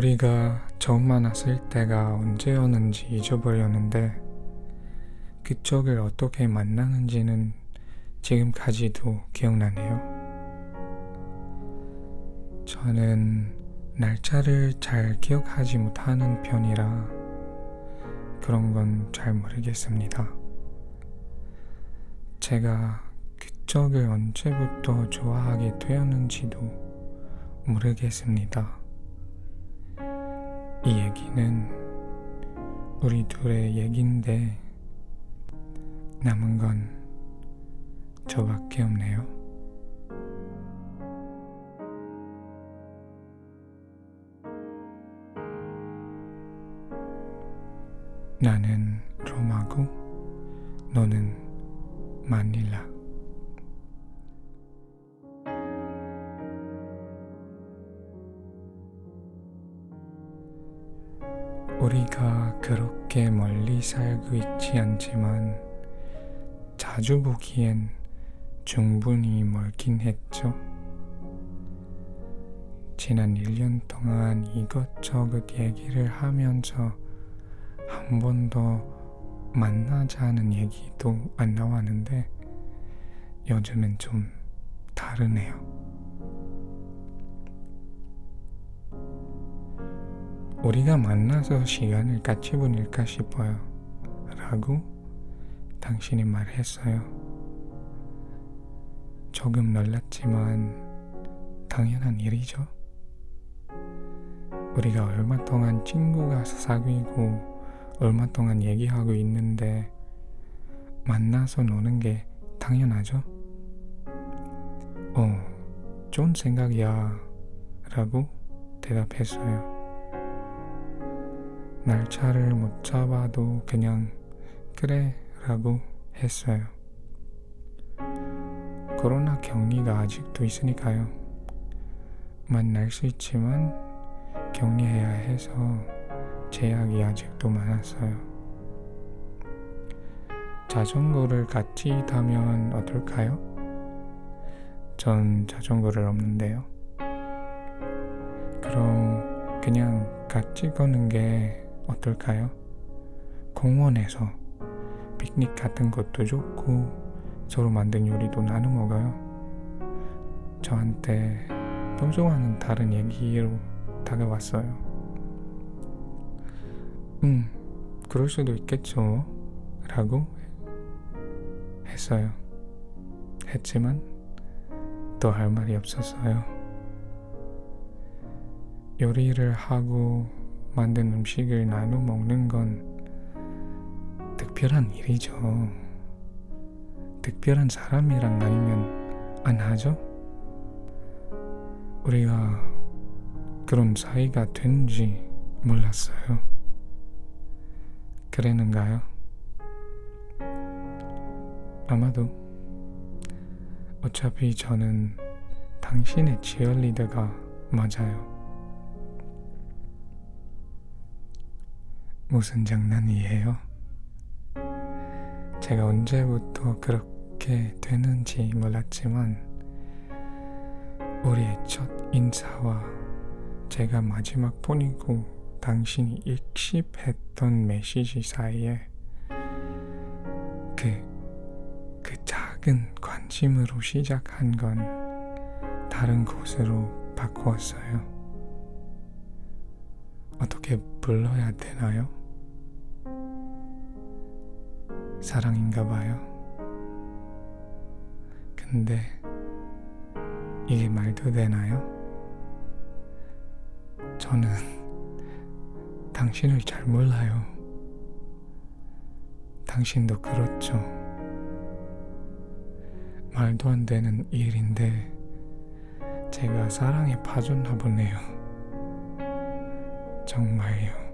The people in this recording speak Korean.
우리가 처음 만났을 때가 언제였는지 잊어버렸는데 그쪽을 어떻게 만나는지는 지금까지도 기억나네요. 저는 날짜를 잘 기억하지 못하는 편이라 그런 건 잘 모르겠습니다. 제가 그쪽을 언제부터 좋아하게 되었는지도 모르겠습니다. 이 얘기는 우리 둘의 얘긴데 남은 건 저밖에 없네요. 나는 로마고 너는 마닐라. 우리가 그렇게 멀리 살고 있지 않지만 자주 보기엔 충분히 멀긴 했죠. 지난 1년 동안 이것저것 얘기를 하면서 한 번도 만나자는 얘기도 안 나왔는데 요즘은 좀 다르네요. 우리가 만나서 시간을 같이 보낼까 싶어요. 라고 당신이 말했어요. 조금 놀랐지만 당연한 일이죠. 우리가 얼마 동안 친구가 사귀고 얼마 동안 얘기하고 있는데 만나서 노는 게 당연하죠. 어, 좋은 생각이야. 라고 대답했어요. 날짜를 못 잡아도 그냥 그래 라고 했어요. 코로나 격리가 아직도 있으니까요. 만날 수 있지만 격리해야 해서 제약이 아직도 많았어요. 자전거를 같이 타면 어떨까요? 전 자전거를 없는데요. 그럼 그냥 같이 걷는 게 어떨까요? 공원에서 피크닉 같은 것도 좋고 서로 만든 요리도 나눠 먹어요. 저한테 평소와는 다른 얘기로 다가왔어요. 음, 그럴 수도 있겠죠. 라고 했어요. 했지만 또 할 말이 없었어요. 요리를 하고 만든 음식을 나눠 먹는 건 특별한 일이죠. 특별한 사람이랑 아니면 안 하죠? 우리가 그런 사이가 된지 몰랐어요. 그랬는가요? 아마도 어차피 저는 당신의 치얼리더가 맞아요. 무슨 장난이에요? 제가 언제부터 그렇게 되는지 몰랐지만 우리의 첫 인사와 제가 마지막 폰이고 당신이 익십했던 메시지 사이에 그, 그 작은 관심으로 시작한 건 다른 곳으로 바꾸었어요. 어떻게 불러야 되나요? 사랑인가 봐요. 근데 이게 말도 되나요? 저는 당신을 잘 몰라요. 당신도 그렇죠. 말도 안 되는 일인데 제가 사랑에 빠졌나 보네요. 정말요.